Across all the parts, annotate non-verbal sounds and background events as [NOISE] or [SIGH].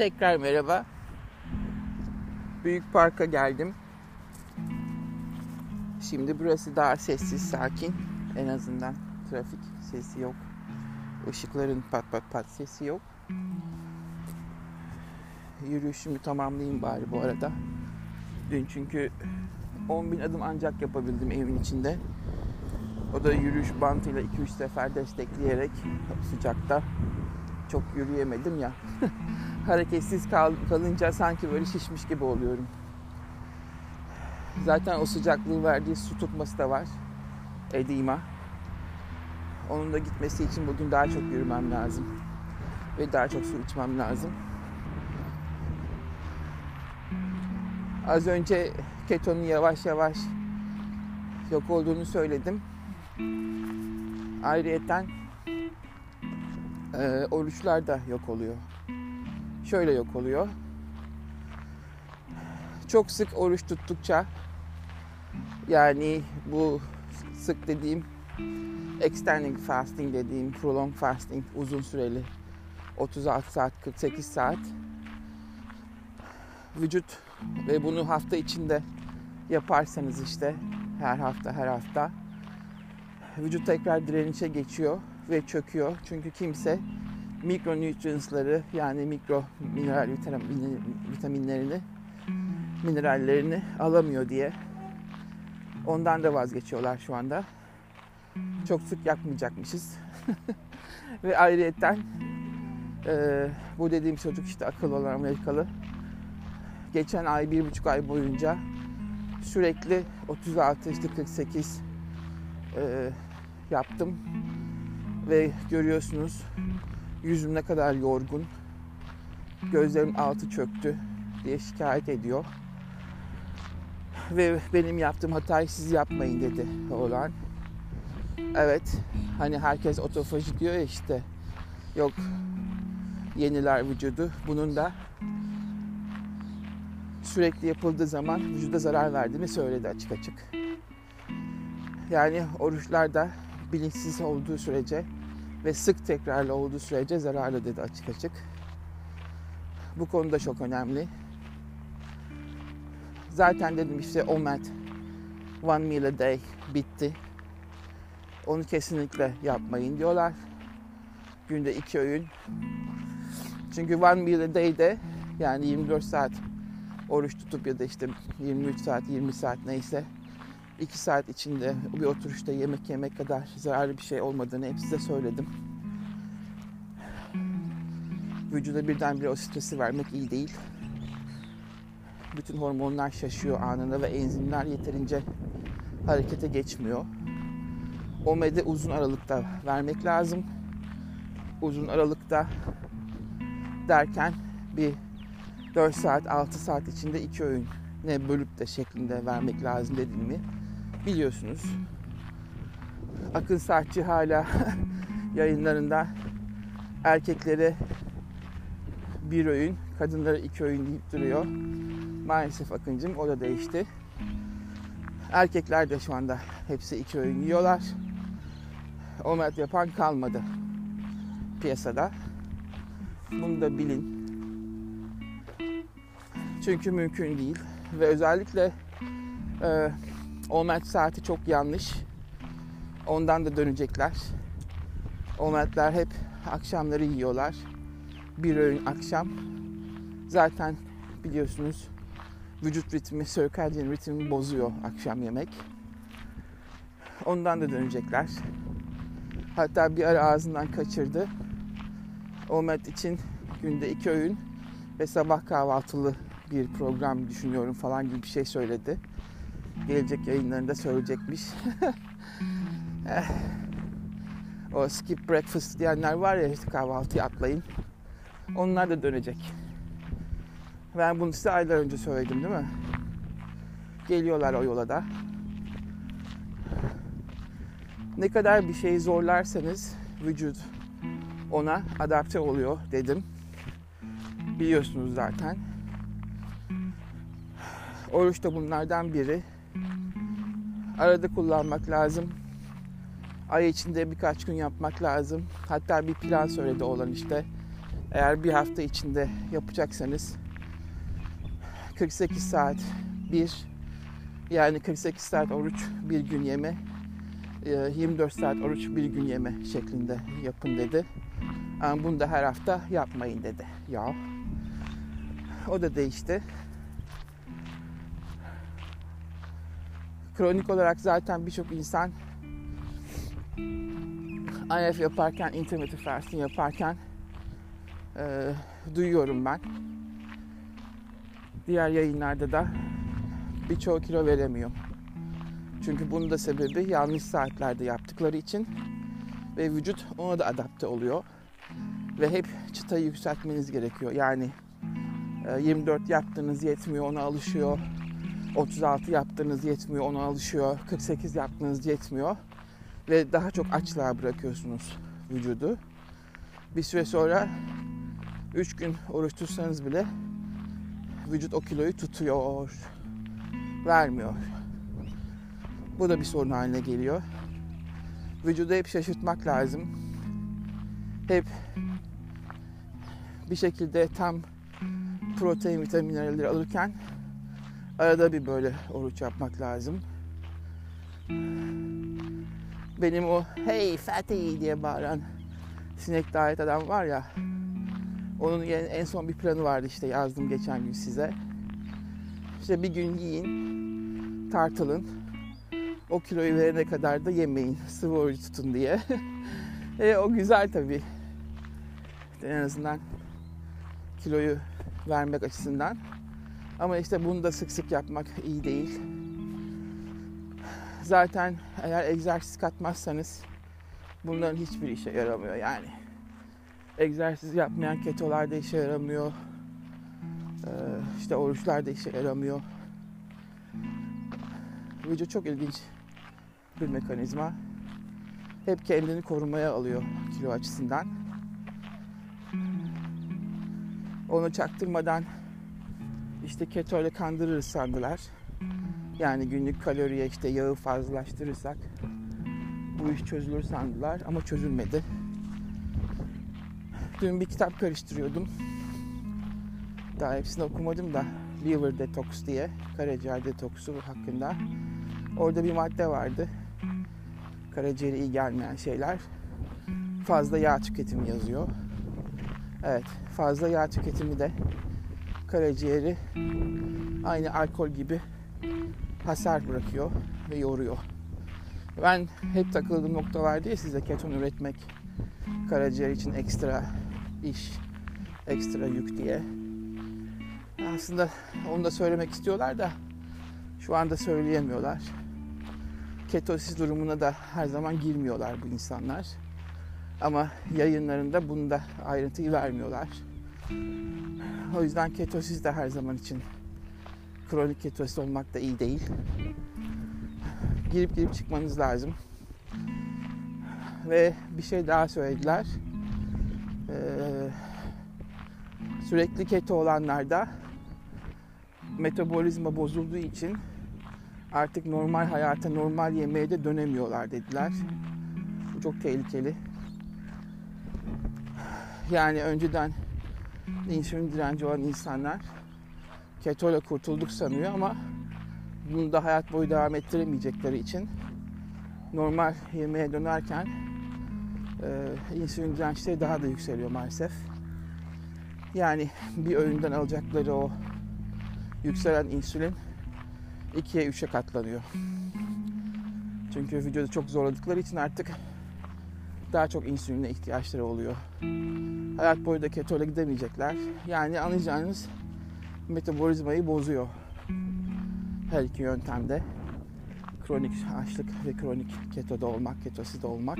Tekrar merhaba. Büyük Park'a geldim. Şimdi burası daha sessiz, sakin. En azından trafik sesi yok. Işıkların pat pat pat sesi yok. Yürüyüşümü tamamlayayım bari bu arada. Dün çünkü 10 bin adım ancak yapabildim evin içinde. O da yürüyüş bantıyla 2-3 sefer destekleyerek sıcakta çok yürüyemedim ya. [LAUGHS] Hareketsiz kal, kalınca sanki böyle şişmiş gibi oluyorum. Zaten o sıcaklığın verdiği su tutması da var. Edema. Onun da gitmesi için bugün daha çok yürümem lazım. Ve daha çok su içmem lazım. Az önce ketonun yavaş yavaş yok olduğunu söyledim. Ayrıyeten e, oruçlar da yok oluyor. Şöyle yok oluyor. Çok sık oruç tuttukça yani bu sık dediğim extending fasting dediğim prolonged fasting uzun süreli 36 saat 48 saat vücut ve bunu hafta içinde yaparsanız işte her hafta her hafta vücut tekrar direnişe geçiyor ve çöküyor. Çünkü kimse mikronutrientsları yani mikro mineral vitaminlerini minerallerini alamıyor diye ondan da vazgeçiyorlar şu anda. Çok sık yakmayacakmışız. [LAUGHS] ve ayrıyetten e, bu dediğim çocuk işte akıl olan Amerikalı geçen ay bir buçuk ay boyunca sürekli 36 işte 48 e, yaptım ve görüyorsunuz yüzüm ne kadar yorgun. Gözlerim altı çöktü diye şikayet ediyor. Ve benim yaptığım hatayı siz yapmayın dedi oğlan. Evet hani herkes otofaji diyor ya işte. Yok yeniler vücudu. Bunun da sürekli yapıldığı zaman vücuda zarar verdiğini söyledi açık açık. Yani oruçlarda bilinçsiz olduğu sürece ve sık tekrarlı olduğu sürece zararlı dedi açık açık. Bu konuda çok önemli. Zaten dedim işte OMAD One Meal a Day bitti. Onu kesinlikle yapmayın diyorlar. Günde iki öğün. Çünkü One Meal a Day'de yani 24 saat oruç tutup ya da işte 23 saat 20 saat neyse 2 saat içinde bir oturuşta yemek yemek kadar zararlı bir şey olmadığını hep size söyledim. Vücuda birdenbire o stresi vermek iyi değil. Bütün hormonlar şaşıyor anında ve enzimler yeterince harekete geçmiyor. OMED'i uzun aralıkta vermek lazım. Uzun aralıkta derken bir 4 saat 6 saat içinde iki öğün ne bölüp de şeklinde vermek lazım dediğimi biliyorsunuz. Akın Saatçi hala [LAUGHS] yayınlarında erkeklere bir öğün, kadınlara iki öğün deyip duruyor. Maalesef Akıncım o da değişti. Erkekler de şu anda hepsi iki öğün yiyorlar. Omet yapan kalmadı piyasada. Bunu da bilin. Çünkü mümkün değil. Ve özellikle e, OMED saati çok yanlış. Ondan da dönecekler. OMED'ler hep akşamları yiyorlar. Bir öğün akşam. Zaten biliyorsunuz vücut ritmi, circadian ritmi bozuyor akşam yemek. Ondan da dönecekler. Hatta bir ara ağzından kaçırdı. OMED için günde iki öğün ve sabah kahvaltılı bir program düşünüyorum falan gibi bir şey söyledi. Gelecek yayınlarında söyleyecekmiş. [LAUGHS] Eh. o skip breakfast diyenler var ya işte kahvaltıyı atlayın. Onlar da dönecek. Ben bunu size aylar önce söyledim değil mi? Geliyorlar o yola da. Ne kadar bir şeyi zorlarsanız vücut ona adapte oluyor dedim. Biliyorsunuz zaten. Oruç da bunlardan biri. Arada kullanmak lazım. Ay içinde birkaç gün yapmak lazım. Hatta bir plan söyledi olan işte. Eğer bir hafta içinde yapacaksanız 48 saat bir yani 48 saat oruç bir gün yeme 24 saat oruç bir gün yeme şeklinde yapın dedi. Ama bunu da her hafta yapmayın dedi. Ya. O da değişti. Kronik olarak zaten birçok insan IF yaparken, intermittent fasting yaparken e, duyuyorum ben. Diğer yayınlarda da birçoğu kilo veremiyor. Çünkü bunun da sebebi yanlış saatlerde yaptıkları için ve vücut ona da adapte oluyor. Ve hep çıtayı yükseltmeniz gerekiyor. Yani 24 yaptığınız yetmiyor, ona alışıyor. 36 yaptığınız yetmiyor, ona alışıyor. 48 yaptığınız yetmiyor. Ve daha çok açlığa bırakıyorsunuz vücudu. Bir süre sonra 3 gün oruç tutsanız bile vücut o kiloyu tutuyor. Vermiyor. Bu da bir sorun haline geliyor. Vücudu hep şaşırtmak lazım. Hep bir şekilde tam protein, vitamin alırken arada bir böyle oruç yapmak lazım. Benim o hey fatty diye bağıran sinek davet adam var ya onun en son bir planı vardı işte yazdım geçen gün size. İşte bir gün yiyin, tartılın. O kiloyu verene kadar da yemeyin, sıvı orucu tutun diye. [LAUGHS] e, o güzel tabii. En azından kiloyu vermek açısından. Ama işte bunu da sık sık yapmak iyi değil. Zaten eğer egzersiz katmazsanız bunların hiçbir işe yaramıyor yani. Egzersiz yapmayan ketolar da işe yaramıyor. Ee, işte oruçlar da işe yaramıyor. Vücut çok ilginç bir mekanizma. Hep kendini korumaya alıyor kilo açısından. Onu çaktırmadan işte keto ile kandırırız sandılar. Yani günlük kaloriye işte yağı fazlalaştırırsak bu iş çözülür sandılar ama çözülmedi. Dün bir kitap karıştırıyordum. Daha hepsini okumadım da liver detox diye karaciğer detoksu hakkında. Orada bir madde vardı. Karaciğere iyi gelmeyen şeyler. Fazla yağ tüketimi yazıyor. Evet, fazla yağ tüketimi de karaciğeri aynı alkol gibi hasar bırakıyor ve yoruyor. Ben hep takıldığım nokta vardı ya size keton üretmek karaciğer için ekstra iş, ekstra yük diye. Aslında onu da söylemek istiyorlar da şu anda söyleyemiyorlar. Ketosis durumuna da her zaman girmiyorlar bu insanlar. Ama yayınlarında bunu da ayrıntıyı vermiyorlar. O yüzden ketosis de her zaman için kronik ketosis olmak da iyi değil. Girip girip çıkmanız lazım. Ve bir şey daha söylediler. Ee, sürekli keto olanlarda metabolizma bozulduğu için artık normal hayata, normal yemeğe de dönemiyorlar dediler. Bu çok tehlikeli. Yani önceden insülin direnci olan insanlar keto ile kurtulduk sanıyor ama bunu da hayat boyu devam ettiremeyecekleri için normal yemeğe dönerken e, insülin dirençleri daha da yükseliyor maalesef. Yani bir öğünden alacakları o yükselen insülin ikiye üçe katlanıyor. Çünkü vücudu çok zorladıkları için artık daha çok insüline ihtiyaçları oluyor. Hayat boyu da keto ile gidemeyecekler. Yani anlayacağınız metabolizmayı bozuyor. Her iki yöntemde. Kronik açlık ve kronik ketoda olmak, ketoside olmak.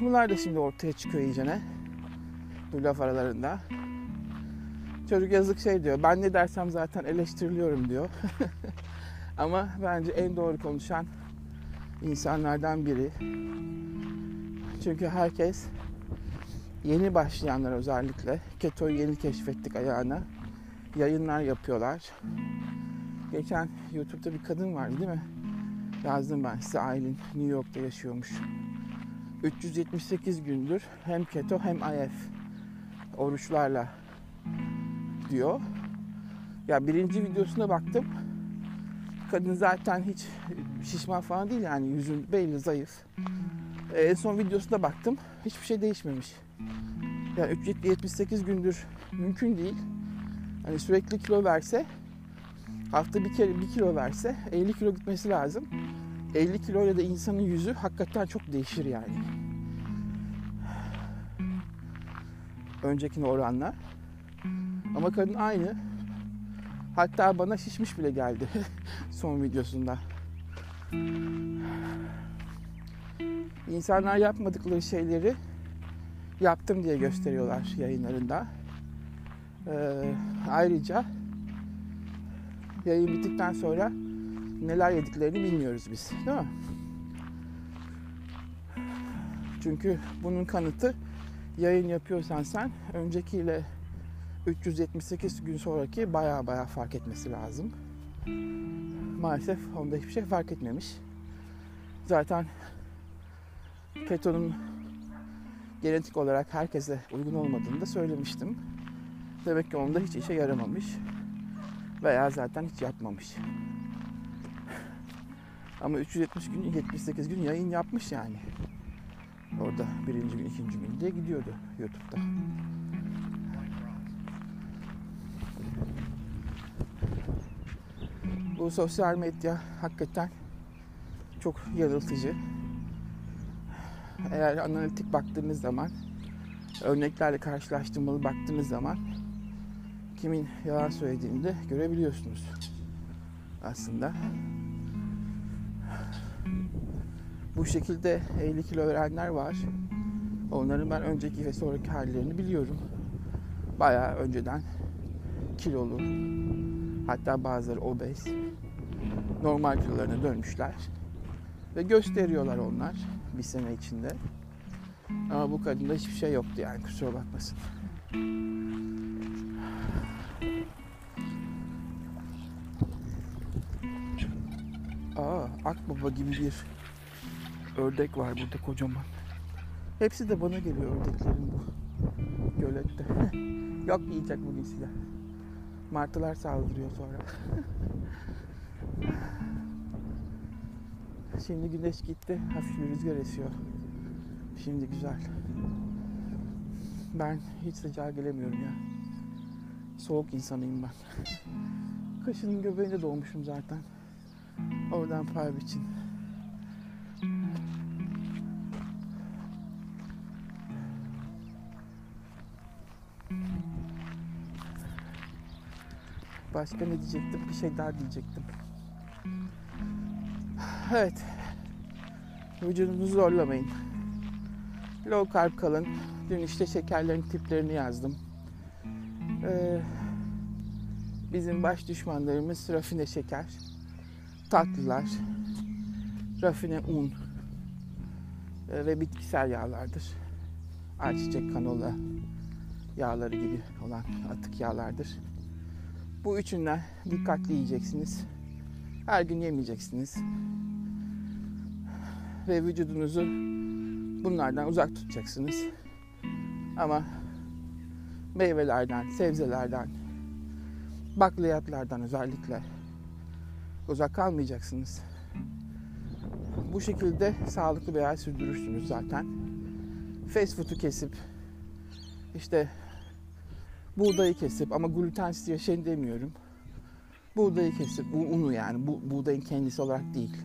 Bunlar da şimdi ortaya çıkıyor iyicene. Bu laf aralarında. Çocuk yazık şey diyor. Ben ne dersem zaten eleştiriliyorum diyor. [LAUGHS] Ama bence en doğru konuşan insanlardan biri. Çünkü herkes yeni başlayanlar özellikle ketoyu yeni keşfettik ayağına. Yayınlar yapıyorlar. Geçen YouTube'da bir kadın vardı değil mi? Yazdım ben size Aylin New York'ta yaşıyormuş. 378 gündür hem keto hem IF oruçlarla diyor. Ya birinci videosuna baktım. Kadın zaten hiç şişman falan değil yani yüzün belli zayıf. Ee, en son videosuna baktım. Hiçbir şey değişmemiş. Yani 378 gündür mümkün değil. Hani sürekli kilo verse hafta bir kere bir kilo verse 50 kilo gitmesi lazım. 50 kiloyla da insanın yüzü hakikaten çok değişir yani. Öncekine oranla. Ama kadın aynı. Hatta bana şişmiş bile geldi [LAUGHS] son videosunda. İnsanlar yapmadıkları şeyleri yaptım diye gösteriyorlar yayınlarında. Ee, ayrıca yayın bittikten sonra neler yediklerini bilmiyoruz biz. Değil mi? Çünkü bunun kanıtı yayın yapıyorsan sen öncekiyle 378 gün sonraki baya baya fark etmesi lazım. Maalesef onda hiçbir şey fark etmemiş. Zaten ketonun genetik olarak herkese uygun olmadığını da söylemiştim. Demek ki onda hiç işe yaramamış. Veya zaten hiç yapmamış. Ama 370 gün, 78 gün yayın yapmış yani. Orada birinci gün, ikinci gün diye gidiyordu YouTube'da. Bu sosyal medya hakikaten çok yanıltıcı. Eğer analitik baktığınız zaman, örneklerle karşılaştırmalı baktığınız zaman kimin yalan söylediğini de görebiliyorsunuz aslında. Bu şekilde 50 kilo verenler var. Onların ben önceki ve sonraki hallerini biliyorum. Bayağı önceden kilolu, hatta bazıları obez, normal kilolarına dönmüşler. Ve gösteriyorlar onlar bir sene içinde. Ama bu kadında hiçbir şey yoktu yani kusura bakmasın. Aa, akbaba gibi bir ördek var burada kocaman. Hepsi de bana geliyor ördeklerin bu gölette. [LAUGHS] Yok yiyecek bugün size. Martılar saldırıyor sonra. Şimdi güneş gitti. Hafif bir rüzgar esiyor. Şimdi güzel. Ben hiç sıcağa gelemiyorum ya. Soğuk insanıyım ben. Kaşının göbeğinde doğmuşum zaten. Oradan pay biçin. Başka ne diyecektim? Bir şey daha diyecektim. Evet. Vücudunuzu zorlamayın. Low carb kalın. Dün işte şekerlerin tiplerini yazdım. Ee, bizim baş düşmanlarımız rafine şeker, tatlılar, rafine un e, ve bitkisel yağlardır. Ayçiçek kanola yağları gibi olan atık yağlardır. Bu üçünden dikkatli yiyeceksiniz. Her gün yemeyeceksiniz. Ve vücudunuzu bunlardan uzak tutacaksınız. Ama meyvelerden, sebzelerden, bakliyatlardan özellikle uzak kalmayacaksınız. Bu şekilde sağlıklı bir hayat sürdürürsünüz zaten. Fast food'u kesip işte buğdayı kesip ama glutensiz yaşayın demiyorum. Buğdayı kesip bu unu yani bu buğdayın kendisi olarak değil.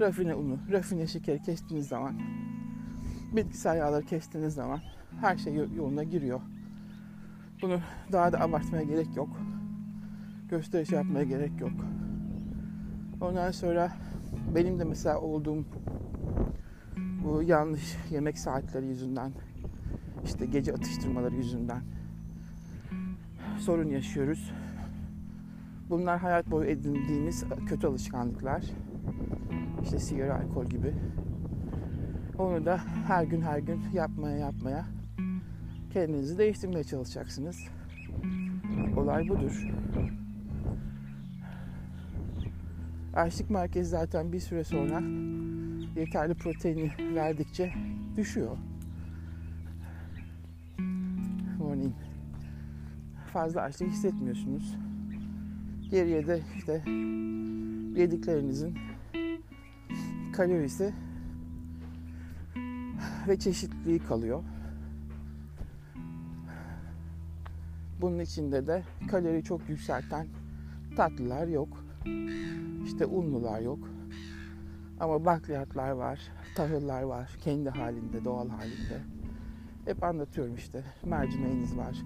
Rafine unu, rafine şekeri kestiğiniz zaman bitkisel yağları kestiğiniz zaman her şey yoluna giriyor. Bunu daha da abartmaya gerek yok. Gösteriş yapmaya gerek yok. Ondan sonra benim de mesela olduğum bu yanlış yemek saatleri yüzünden işte gece atıştırmaları yüzünden sorun yaşıyoruz. Bunlar hayat boyu edindiğimiz kötü alışkanlıklar. İşte sigara, alkol gibi. Onu da her gün her gün yapmaya yapmaya kendinizi değiştirmeye çalışacaksınız. Olay budur. Açlık merkezi zaten bir süre sonra yeterli proteini verdikçe düşüyor. Fazla açlık hissetmiyorsunuz. Geriye de işte yediklerinizin kalorisi ve çeşitliliği kalıyor. Bunun içinde de kalori çok yükselten tatlılar yok. İşte unlular yok. Ama bakliyatlar var, tahıllar var, kendi halinde, doğal halinde. Hep anlatıyorum işte. Mercimeğiniz var,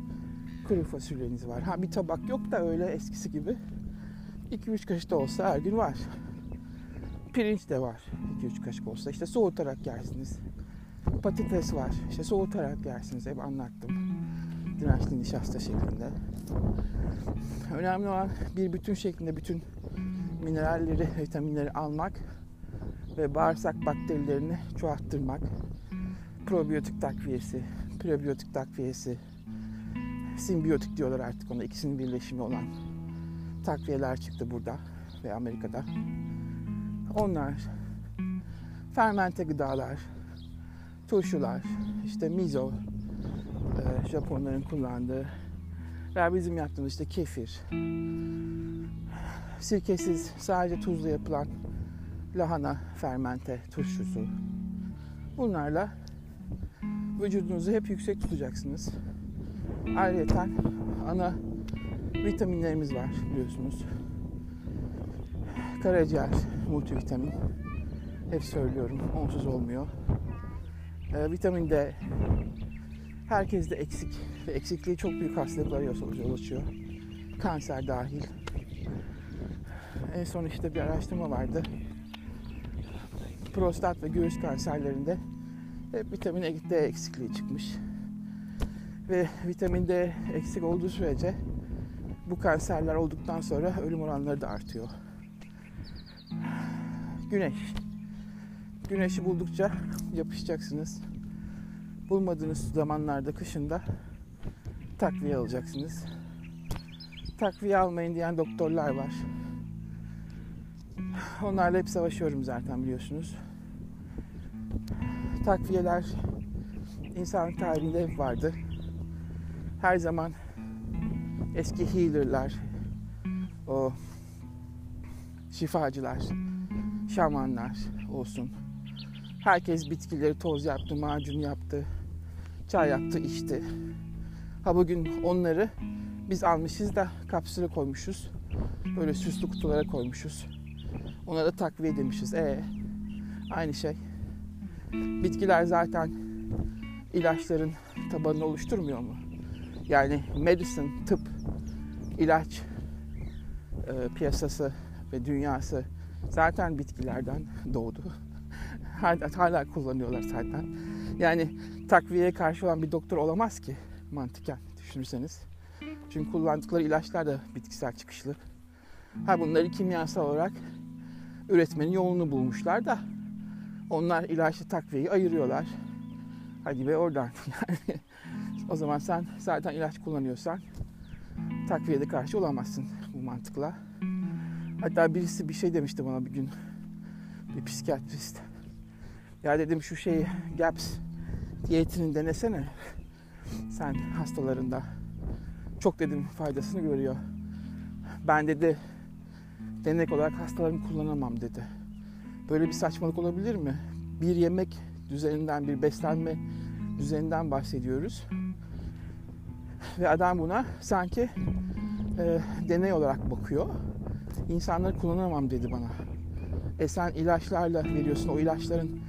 kuru fasulyeniz var. Ha bir tabak yok da öyle eskisi gibi. 2-3 kaşık da olsa her gün var. Pirinç de var 2-3 kaşık olsa. İşte soğutarak yersiniz. Patates var. İşte soğutarak yersiniz. Hep anlattım. Dirençli nişasta şeklinde. Önemli olan bir bütün şeklinde bütün mineralleri, vitaminleri almak ve bağırsak bakterilerini çoğalttırmak. Probiyotik takviyesi, prebiyotik takviyesi, simbiyotik diyorlar artık ona. ikisinin birleşimi olan takviyeler çıktı burada ve Amerika'da. Onlar fermente gıdalar, turşular, işte mizo, e, Japonların kullandığı veya bizim yaptığımız işte kefir, sirkesiz sadece tuzla yapılan lahana fermente turşusu. Bunlarla vücudunuzu hep yüksek tutacaksınız. Ayrıca ana vitaminlerimiz var biliyorsunuz. Karaciğer multivitamin. Hep söylüyorum onsuz olmuyor. Ee, vitamin D herkeste eksik ve eksikliği çok büyük hastalıklara yol açıyor. Kanser dahil. En son işte bir araştırma vardı. Prostat ve göğüs kanserlerinde hep vitamin D eksikliği çıkmış. Ve vitamin D eksik olduğu sürece bu kanserler olduktan sonra ölüm oranları da artıyor. Güneş. Güneşi buldukça yapışacaksınız. Bulmadığınız zamanlarda kışında takviye alacaksınız. Takviye almayın diyen doktorlar var. Onlarla hep savaşıyorum zaten biliyorsunuz. Takviyeler insan tarihinde hep vardı. Her zaman eski healer'lar, o şifacılar, şamanlar olsun. Herkes bitkileri toz yaptı, macun yaptı, çay yaptı, içti. Ha bugün onları biz almışız da kapsüle koymuşuz. Böyle süslü kutulara koymuşuz. Ona da takviye demişiz. E aynı şey. Bitkiler zaten ilaçların tabanını oluşturmuyor mu? Yani medicine, tıp, ilaç e, piyasası ve dünyası zaten bitkilerden doğdu. [LAUGHS] Hala kullanıyorlar zaten. Yani takviyeye karşı olan bir doktor olamaz ki mantıken düşünürseniz. Çünkü kullandıkları ilaçlar da bitkisel çıkışlı. Ha bunları kimyasal olarak üretmenin yolunu bulmuşlar da onlar ilaçlı takviyeyi ayırıyorlar. Hadi be oradan [LAUGHS] yani. O zaman sen zaten ilaç kullanıyorsan takviyede karşı olamazsın bu mantıkla. Hatta birisi bir şey demişti bana bir gün. Bir psikiyatrist. Ya dedim şu şeyi GAPS diyetini denesene. Sen hastalarında. Çok dedim faydasını görüyor. Ben dedi denek olarak hastalarımı kullanamam dedi. Böyle bir saçmalık olabilir mi? Bir yemek düzeninden, bir beslenme düzeninden bahsediyoruz. Ve adam buna sanki e, deney olarak bakıyor. İnsanları kullanamam dedi bana. E sen ilaçlarla veriyorsun. O ilaçların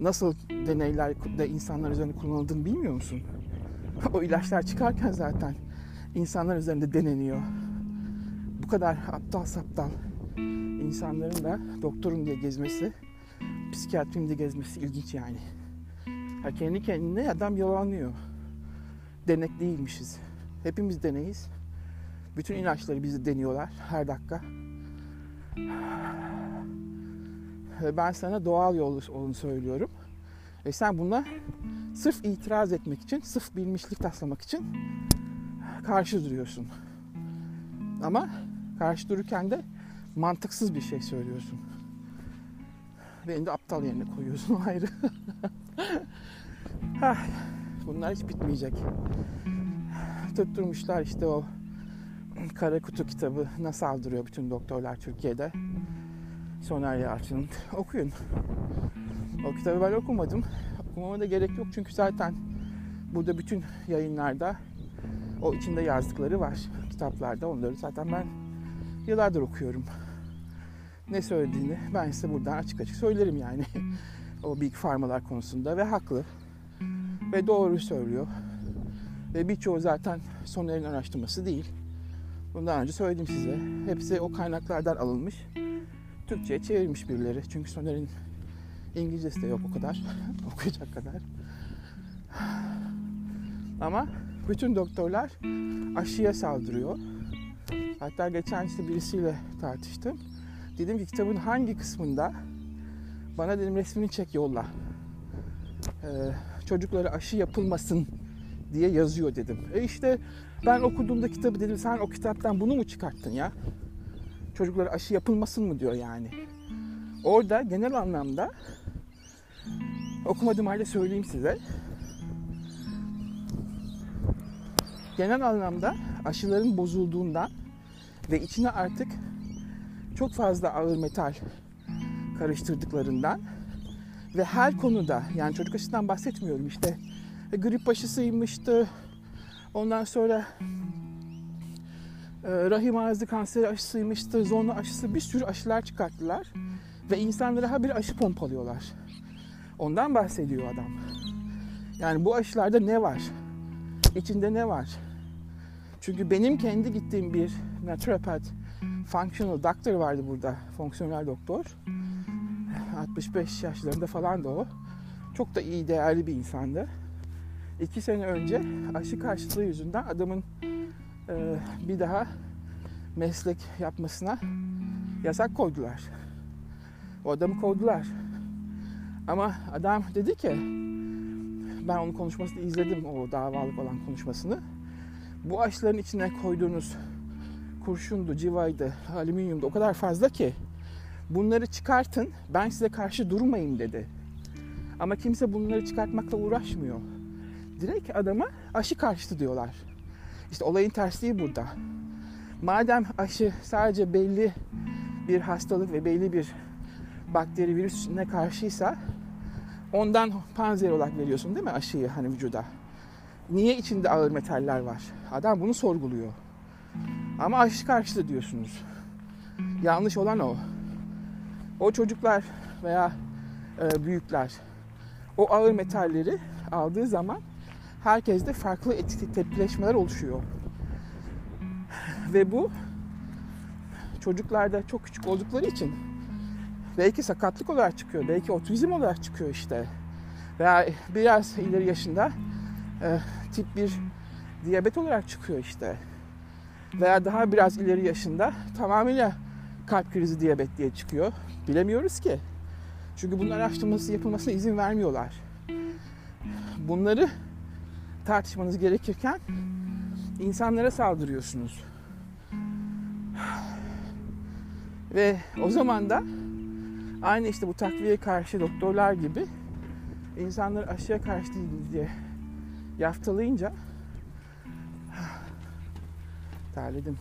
nasıl deneylerde insanlar üzerinde kullanıldığını bilmiyor musun? [LAUGHS] o ilaçlar çıkarken zaten insanlar üzerinde deneniyor. Bu kadar aptal saptal insanların da doktorum diye gezmesi, psikiyatrim diye gezmesi ilginç yani. Ha kendi kendine adam yalanlıyor. Denek değilmişiz. Hepimiz deneyiz. Bütün ilaçları bizi deniyorlar her dakika. Ben sana doğal yol olduğunu söylüyorum. Ve sen buna sırf itiraz etmek için, sırf bilmişlik taslamak için karşı duruyorsun. Ama karşı dururken de mantıksız bir şey söylüyorsun. Beni de aptal yerine koyuyorsun [LAUGHS] ayrı. [LAUGHS] Bunlar hiç bitmeyecek. Tutturmuşlar işte o Kara Kutu kitabı nasıl aldırıyor bütün doktorlar Türkiye'de. Soner Yalçın'ın. Okuyun. O kitabı ben okumadım. Okumama da gerek yok çünkü zaten burada bütün yayınlarda o içinde yazdıkları var. Kitaplarda onları zaten ben yıllardır okuyorum. Ne söylediğini ben size buradan açık açık söylerim yani. [LAUGHS] o büyük farmalar konusunda ve haklı. Ve doğru söylüyor. Ve birçoğu zaten Soner'in araştırması değil. Bundan önce söyledim size. Hepsi o kaynaklardan alınmış. Türkçe'ye çevirmiş birileri. Çünkü Soner'in İngilizcesi de yok o kadar. [LAUGHS] Okuyacak kadar. Ama bütün doktorlar aşıya saldırıyor. Hatta geçen işte birisiyle tartıştım. Dedim ki kitabın hangi kısmında bana dedim resmini çek yolla. Ee, çocuklara aşı yapılmasın diye yazıyor dedim. E işte ben okuduğumda kitabı dedim sen o kitaptan bunu mu çıkarttın ya? Çocuklara aşı yapılmasın mı diyor yani. Orada genel anlamda okumadığım halde söyleyeyim size. Genel anlamda aşıların bozulduğundan ve içine artık çok fazla ağır metal karıştırdıklarından ve her konuda yani çocuk aşısından bahsetmiyorum işte e, grip aşısıymıştı ondan sonra e, rahim ağzı kanseri aşısıymıştı zona aşısı bir sürü aşılar çıkarttılar ve insanlara bir aşı pompalıyorlar. Ondan bahsediyor adam. Yani bu aşılarda ne var? İçinde ne var? Çünkü benim kendi gittiğim bir naturopath functional doctor vardı burada. Fonksiyonel doktor. 65 yaşlarında falan da o. Çok da iyi, değerli bir insandı. İki sene önce aşı karşılığı yüzünden adamın e, bir daha meslek yapmasına yasak koydular. O adamı kovdular. Ama adam dedi ki ben onun konuşmasını izledim o davalık olan konuşmasını. Bu aşıların içine koyduğunuz kurşundu, civaydı, alüminyumdu o kadar fazla ki bunları çıkartın ben size karşı durmayayım dedi. Ama kimse bunları çıkartmakla uğraşmıyor. Direkt adama aşı karşıtı diyorlar. İşte olayın tersliği burada. Madem aşı sadece belli bir hastalık ve belli bir bakteri virüsüne karşıysa ondan panzer olarak veriyorsun değil mi aşıyı hani vücuda? Niye içinde ağır metaller var? Adam bunu sorguluyor. Ama aşı karşıtı diyorsunuz. Yanlış olan o. O çocuklar veya e, büyükler o ağır metalleri aldığı zaman herkeste farklı etik tepkileşmeler oluşuyor. Ve bu çocuklarda çok küçük oldukları için belki sakatlık olarak çıkıyor, belki otizm olarak çıkıyor işte. Veya biraz ileri yaşında e, tip 1 diyabet olarak çıkıyor işte. Veya daha biraz ileri yaşında tamamıyla kalp krizi diyabet diye çıkıyor. Bilemiyoruz ki. Çünkü bunun araştırması yapılmasına izin vermiyorlar. Bunları tartışmanız gerekirken insanlara saldırıyorsunuz. Ve o zaman da aynı işte bu takviye karşı doktorlar gibi insanları aşıya karşı değiliz diye yaftalayınca terledim.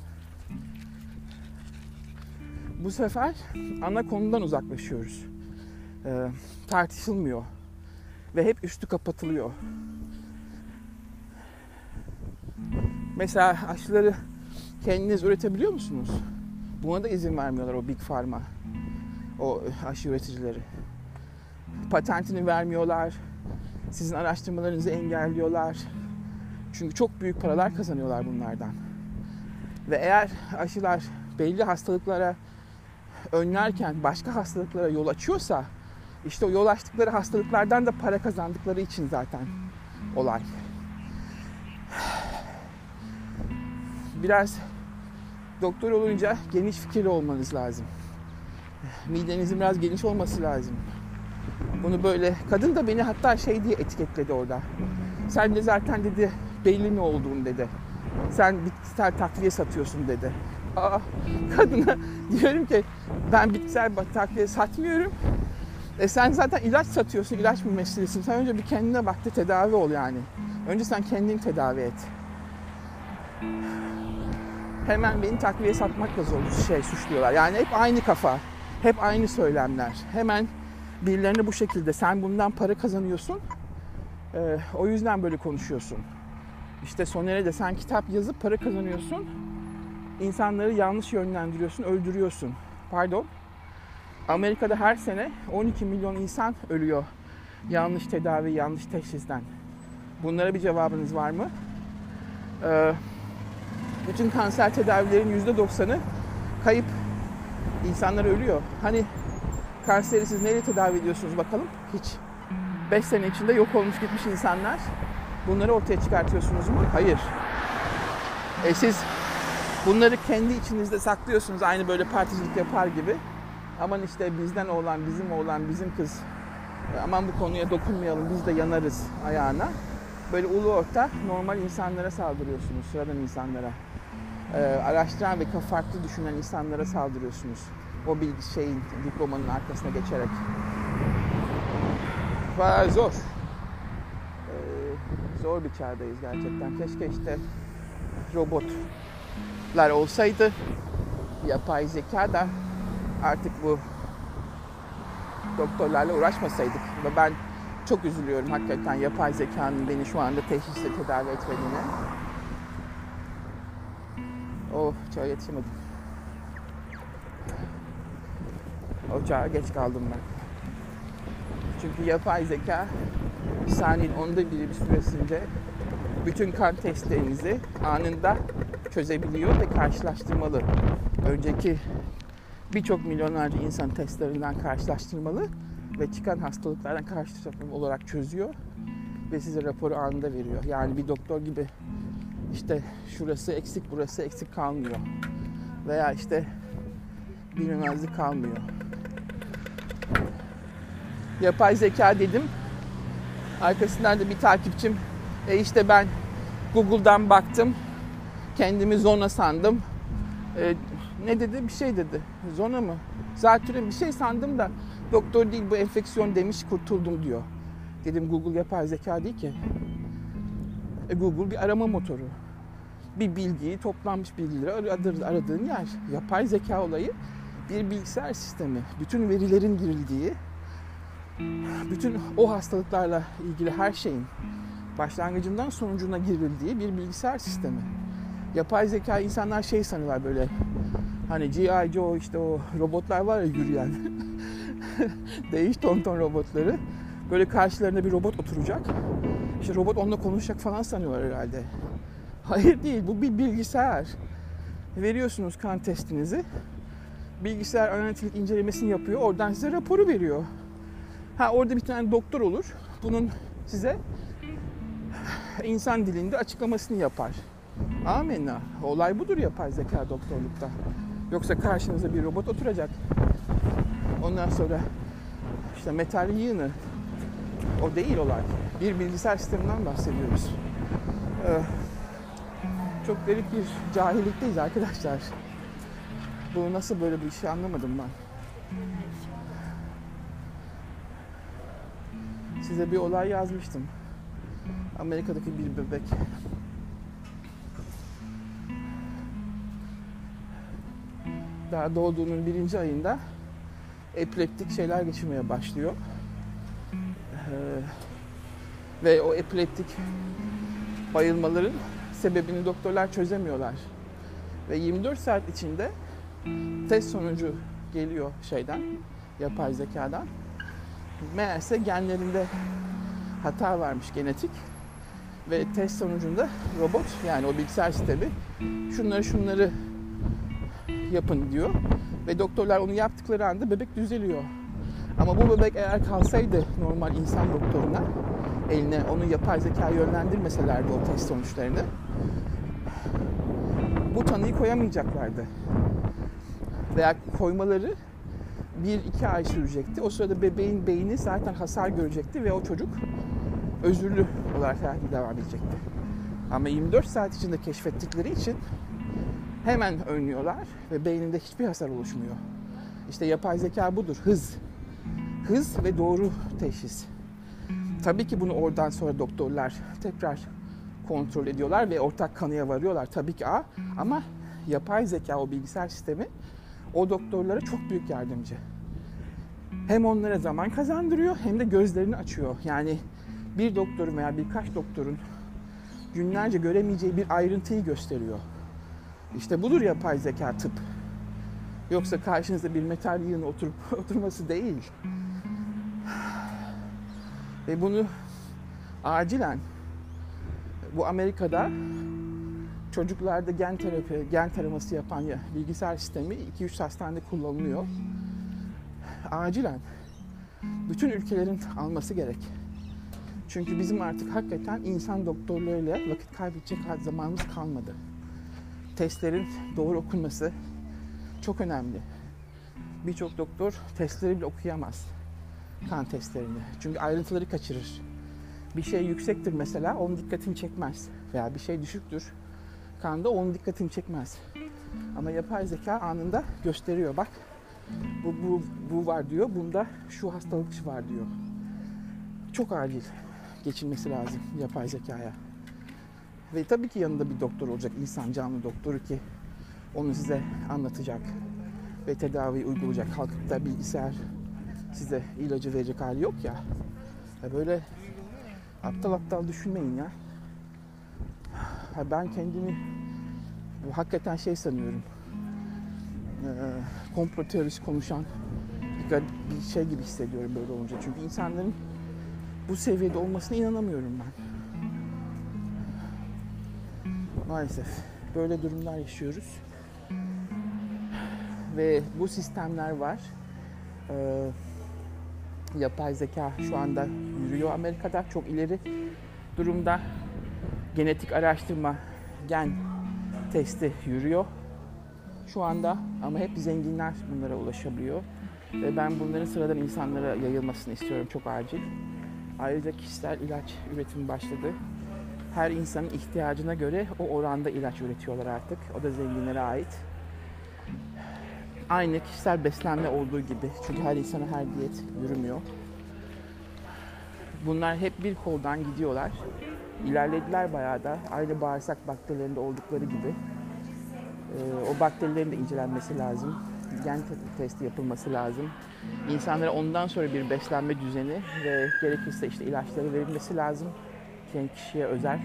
Bu sefer ana konudan uzaklaşıyoruz. Ee, tartışılmıyor ve hep üstü kapatılıyor. Mesela aşıları kendiniz üretebiliyor musunuz? Buna da izin vermiyorlar o Big Pharma. O aşı üreticileri. Patentini vermiyorlar. Sizin araştırmalarınızı engelliyorlar. Çünkü çok büyük paralar kazanıyorlar bunlardan. Ve eğer aşılar belli hastalıklara önlerken başka hastalıklara yol açıyorsa işte o yol açtıkları hastalıklardan da para kazandıkları için zaten olay. Biraz doktor olunca geniş fikirli olmanız lazım. Midenizin biraz geniş olması lazım. Bunu böyle kadın da beni hatta şey diye etiketledi orada. Sen de zaten dedi belli mi olduğun dedi. Sen bitkisel takviye satıyorsun dedi. Aa, kadına [LAUGHS] diyorum ki ben bitkisel takviye satmıyorum. E sen zaten ilaç satıyorsun, ilaç mümessilisin. Sen önce bir kendine bak da tedavi ol yani. Önce sen kendini tedavi et. hemen beni takviye satmakla zor şey suçluyorlar. Yani hep aynı kafa, hep aynı söylemler. Hemen birilerine bu şekilde sen bundan para kazanıyorsun. Ee, o yüzden böyle konuşuyorsun. İşte Soner'e de sen kitap yazıp para kazanıyorsun. İnsanları yanlış yönlendiriyorsun, öldürüyorsun. Pardon. Amerika'da her sene 12 milyon insan ölüyor. Yanlış tedavi, yanlış teşhisten. Bunlara bir cevabınız var mı? Ee, bütün kanser tedavilerin %90'ı kayıp. İnsanlar ölüyor. Hani kanseri siz neyle tedavi ediyorsunuz bakalım? Hiç. 5 sene içinde yok olmuş gitmiş insanlar. Bunları ortaya çıkartıyorsunuz mu? Hayır. E siz bunları kendi içinizde saklıyorsunuz aynı böyle particilik yapar gibi. Aman işte bizden olan, bizim olan, bizim kız. Aman bu konuya dokunmayalım, biz de yanarız ayağına. Böyle ulu orta normal insanlara saldırıyorsunuz, sıradan insanlara. Ee, araştıran ve farklı düşünen insanlara saldırıyorsunuz. O bilgi şeyin, diplomanın arkasına geçerek. Bayağı zor. Ee, zor bir çağdayız gerçekten. Keşke işte robotlar olsaydı, yapay zeka da artık bu doktorlarla uğraşmasaydık. Ve ben çok üzülüyorum hakikaten yapay zekanın beni şu anda teşhisle tedavi etmediğine. Oh çaya yetişemedim. O çağa geç kaldım ben. Çünkü yapay zeka bir saniyenin onda biri bir süresince bütün kan testlerinizi anında çözebiliyor ve karşılaştırmalı. Önceki birçok milyonlarca insan testlerinden karşılaştırmalı ve çıkan hastalıklardan karşılaştırmalı olarak çözüyor ve size raporu anında veriyor. Yani bir doktor gibi işte şurası eksik burası eksik kalmıyor. Veya işte bilinmezlik kalmıyor. Yapay zeka dedim. Arkasından da bir takipçim e işte ben Google'dan baktım. Kendimi zona sandım. E, ne dedi? Bir şey dedi. Zona mı? Zatürre bir şey sandım da doktor değil bu enfeksiyon demiş kurtuldum diyor. Dedim Google yapay zeka değil ki. E, Google bir arama motoru. Bir bilgiyi, toplanmış bilgileri aradığın yer. Yapay zeka olayı bir bilgisayar sistemi. Bütün verilerin girildiği, bütün o hastalıklarla ilgili her şeyin başlangıcından sonucuna girildiği bir bilgisayar sistemi. Yapay zeka insanlar şey sanıyorlar böyle hani G.I. Joe işte o robotlar var ya yürüyen [LAUGHS] değiş ton ton robotları böyle karşılarında bir robot oturacak işte robot onunla konuşacak falan sanıyorlar herhalde. Hayır değil bu bir bilgisayar. Veriyorsunuz kan testinizi. Bilgisayar analitik incelemesini yapıyor. Oradan size raporu veriyor. Ha orada bir tane doktor olur. Bunun size insan dilinde açıklamasını yapar. Amenna. Olay budur yapay zeka doktorlukta. Yoksa karşınıza bir robot oturacak. Ondan sonra işte metal yığını. O değil olay. Bir bilgisayar sisteminden bahsediyoruz. Ee, çok garip bir cahillikteyiz arkadaşlar. Bu nasıl böyle bir şey anlamadım ben. Size bir olay yazmıştım. Amerika'daki bir bebek daha doğduğunun birinci ayında epileptik şeyler geçirmeye başlıyor. Ee, ve o epileptik bayılmaların sebebini doktorlar çözemiyorlar. Ve 24 saat içinde test sonucu geliyor şeyden, yapay zekadan. Meğerse genlerinde hata varmış genetik. Ve test sonucunda robot yani o bilgisayar sistemi şunları şunları yapın diyor. Ve doktorlar onu yaptıkları anda bebek düzeliyor. Ama bu bebek eğer kalsaydı normal insan doktoruna eline onu yapay zeka yönlendirmeselerdi o test sonuçlarını bu tanıyı koyamayacaklardı. Veya koymaları bir iki ay sürecekti. O sırada bebeğin beyni zaten hasar görecekti ve o çocuk özürlü olarak hayatına devam edecekti. Ama 24 saat içinde keşfettikleri için hemen önlüyorlar ve beyninde hiçbir hasar oluşmuyor. İşte yapay zeka budur. Hız. Hız ve doğru teşhis. Tabii ki bunu oradan sonra doktorlar tekrar kontrol ediyorlar ve ortak kanıya varıyorlar. Tabii ki A ama yapay zeka, o bilgisayar sistemi o doktorlara çok büyük yardımcı. Hem onlara zaman kazandırıyor hem de gözlerini açıyor. Yani bir doktorun veya birkaç doktorun günlerce göremeyeceği bir ayrıntıyı gösteriyor. İşte budur yapay zeka tıp. Yoksa karşınızda bir metal yığın oturup [LAUGHS] oturması değil. Ve bunu acilen bu Amerika'da çocuklarda gen terapi, gen taraması yapan ya, bilgisayar sistemi 2-3 hastanede kullanılıyor. Acilen bütün ülkelerin alması gerek. Çünkü bizim artık hakikaten insan doktorlarıyla vakit kaybedecek zamanımız kalmadı. Testlerin doğru okunması çok önemli. Birçok doktor testleri bile okuyamaz. Kan testlerini. Çünkü ayrıntıları kaçırır. Bir şey yüksektir mesela onun dikkatini çekmez. Veya bir şey düşüktür kanda onun dikkatini çekmez. Ama yapay zeka anında gösteriyor. Bak bu, bu, bu var diyor. Bunda şu hastalık var diyor. Çok acil geçilmesi lazım yapay zekaya. Ve tabii ki yanında bir doktor olacak. insan canlı doktoru ki onu size anlatacak ve tedavi uygulayacak. Kalkıp da bilgisayar size ilacı verecek hali yok ya. ya böyle aptal aptal düşünmeyin ya. Ben kendimi hakikaten şey sanıyorum. E, komplo teorisi konuşan bir şey gibi hissediyorum böyle olunca. Çünkü insanların bu seviyede olmasına inanamıyorum ben. Maalesef böyle durumlar yaşıyoruz. Ve bu sistemler var. Ee, yapay zeka şu anda yürüyor Amerika'da çok ileri durumda. Genetik araştırma, gen testi yürüyor şu anda ama hep zenginler bunlara ulaşabiliyor. Ve ben bunların sıradan insanlara yayılmasını istiyorum çok acil. Ayrıca kişisel ilaç üretimi başladı. Her insanın ihtiyacına göre o oranda ilaç üretiyorlar artık. O da zenginlere ait. Aynı kişisel beslenme olduğu gibi. Çünkü her insana her diyet yürümüyor. Bunlar hep bir koldan gidiyorlar. İlerlediler bayağı da. Aynı bağırsak bakterilerinde oldukları gibi. Ee, o bakterilerin de incelenmesi lazım. Gen testi yapılması lazım. İnsanlara ondan sonra bir beslenme düzeni ve gerekirse işte ilaçları verilmesi lazım. Yani kişiye özel.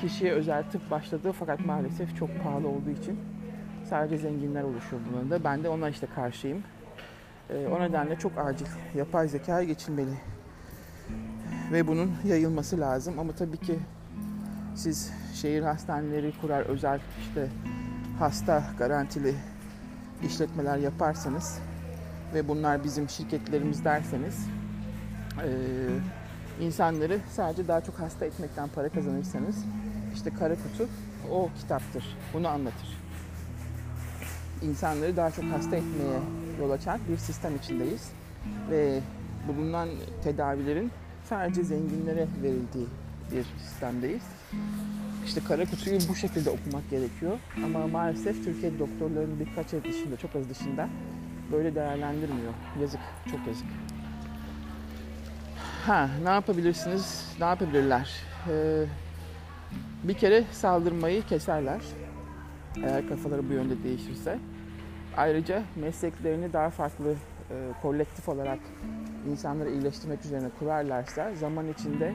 Kişiye özel tıp başladı fakat maalesef çok pahalı olduğu için sadece zenginler oluşuyor bunun da. Ben de ona işte karşıyım. Ee, o nedenle çok acil yapay zekaya geçilmeli. Ve bunun yayılması lazım. Ama tabii ki siz şehir hastaneleri kurar, özel işte hasta garantili işletmeler yaparsanız ve bunlar bizim şirketlerimiz derseniz e, insanları sadece daha çok hasta etmekten para kazanırsanız işte kara kutu o kitaptır. Bunu anlatır. İnsanları daha çok hasta etmeye yol açan bir sistem içindeyiz. Ve bulunan tedavilerin sadece zenginlere verildiği bir sistemdeyiz. İşte kara kutuyu bu şekilde okumak gerekiyor. Ama maalesef Türkiye doktorların birkaç ev dışında, çok az dışında böyle değerlendirmiyor. Yazık, çok yazık. Ha, ne yapabilirsiniz? Ne yapabilirler? Ee, bir kere saldırmayı keserler. Eğer kafaları bu yönde değişirse. Ayrıca mesleklerini daha farklı e, kolektif olarak insanları iyileştirmek üzerine kurarlarsa zaman içinde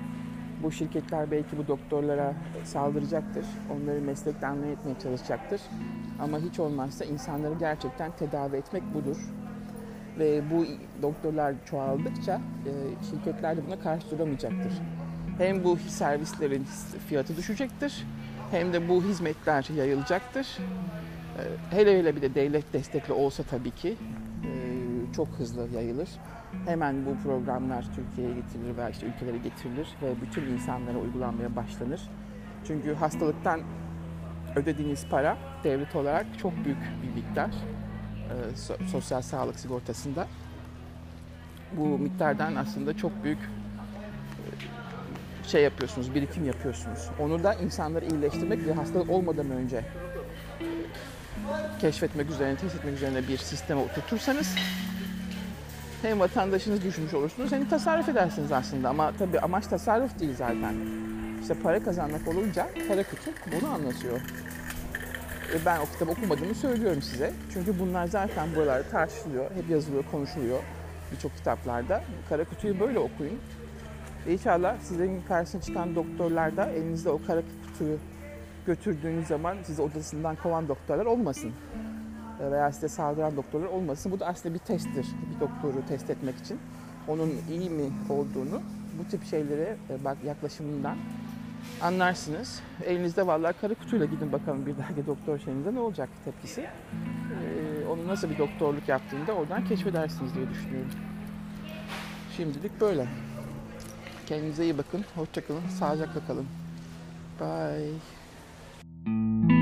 bu şirketler belki bu doktorlara saldıracaktır. Onları meslekten etmeye çalışacaktır. Ama hiç olmazsa insanları gerçekten tedavi etmek budur. Ve bu doktorlar çoğaldıkça e, şirketler de buna karşı duramayacaktır. Hem bu servislerin fiyatı düşecektir hem de bu hizmetler yayılacaktır. E, hele hele bir de devlet destekli olsa tabii ki e, çok hızlı yayılır hemen bu programlar Türkiye'ye getirilir veya işte ülkelere getirilir ve bütün insanlara uygulanmaya başlanır. Çünkü hastalıktan ödediğiniz para devlet olarak çok büyük bir miktar sosyal sağlık sigortasında. Bu miktardan aslında çok büyük e, şey yapıyorsunuz, birikim yapıyorsunuz. Onu da insanları iyileştirmek ve hastalık olmadan önce keşfetmek üzerine, test etmek üzerine bir sisteme oturtursanız hem vatandaşınız düşmüş olursunuz hem tasarruf edersiniz aslında. Ama tabii amaç tasarruf değil zaten. İşte para kazanmak olunca para kutu bunu anlatıyor. Ve ben o kitabı okumadığımı söylüyorum size. Çünkü bunlar zaten buralarda tartışılıyor. Hep yazılıyor, konuşuluyor birçok kitaplarda. Kara kutuyu böyle okuyun. Ve inşallah sizlerin karşısına çıkan doktorlar da elinizde o kara kutuyu götürdüğünüz zaman sizi odasından kovan doktorlar olmasın. Veya size saldıran doktorlar olmasın. Bu da aslında bir testtir. Bir doktoru test etmek için. Onun iyi mi olduğunu bu tip şeylere e, bak yaklaşımından anlarsınız. Elinizde vallahi kara kutuyla gidin bakalım bir dahaki doktor şeyinize ne olacak tepkisi. Ee, onun nasıl bir doktorluk yaptığını da oradan keşfedersiniz diye düşünüyorum. Şimdilik böyle. Kendinize iyi bakın. Hoşçakalın. Sağlıcakla kalın. Bye.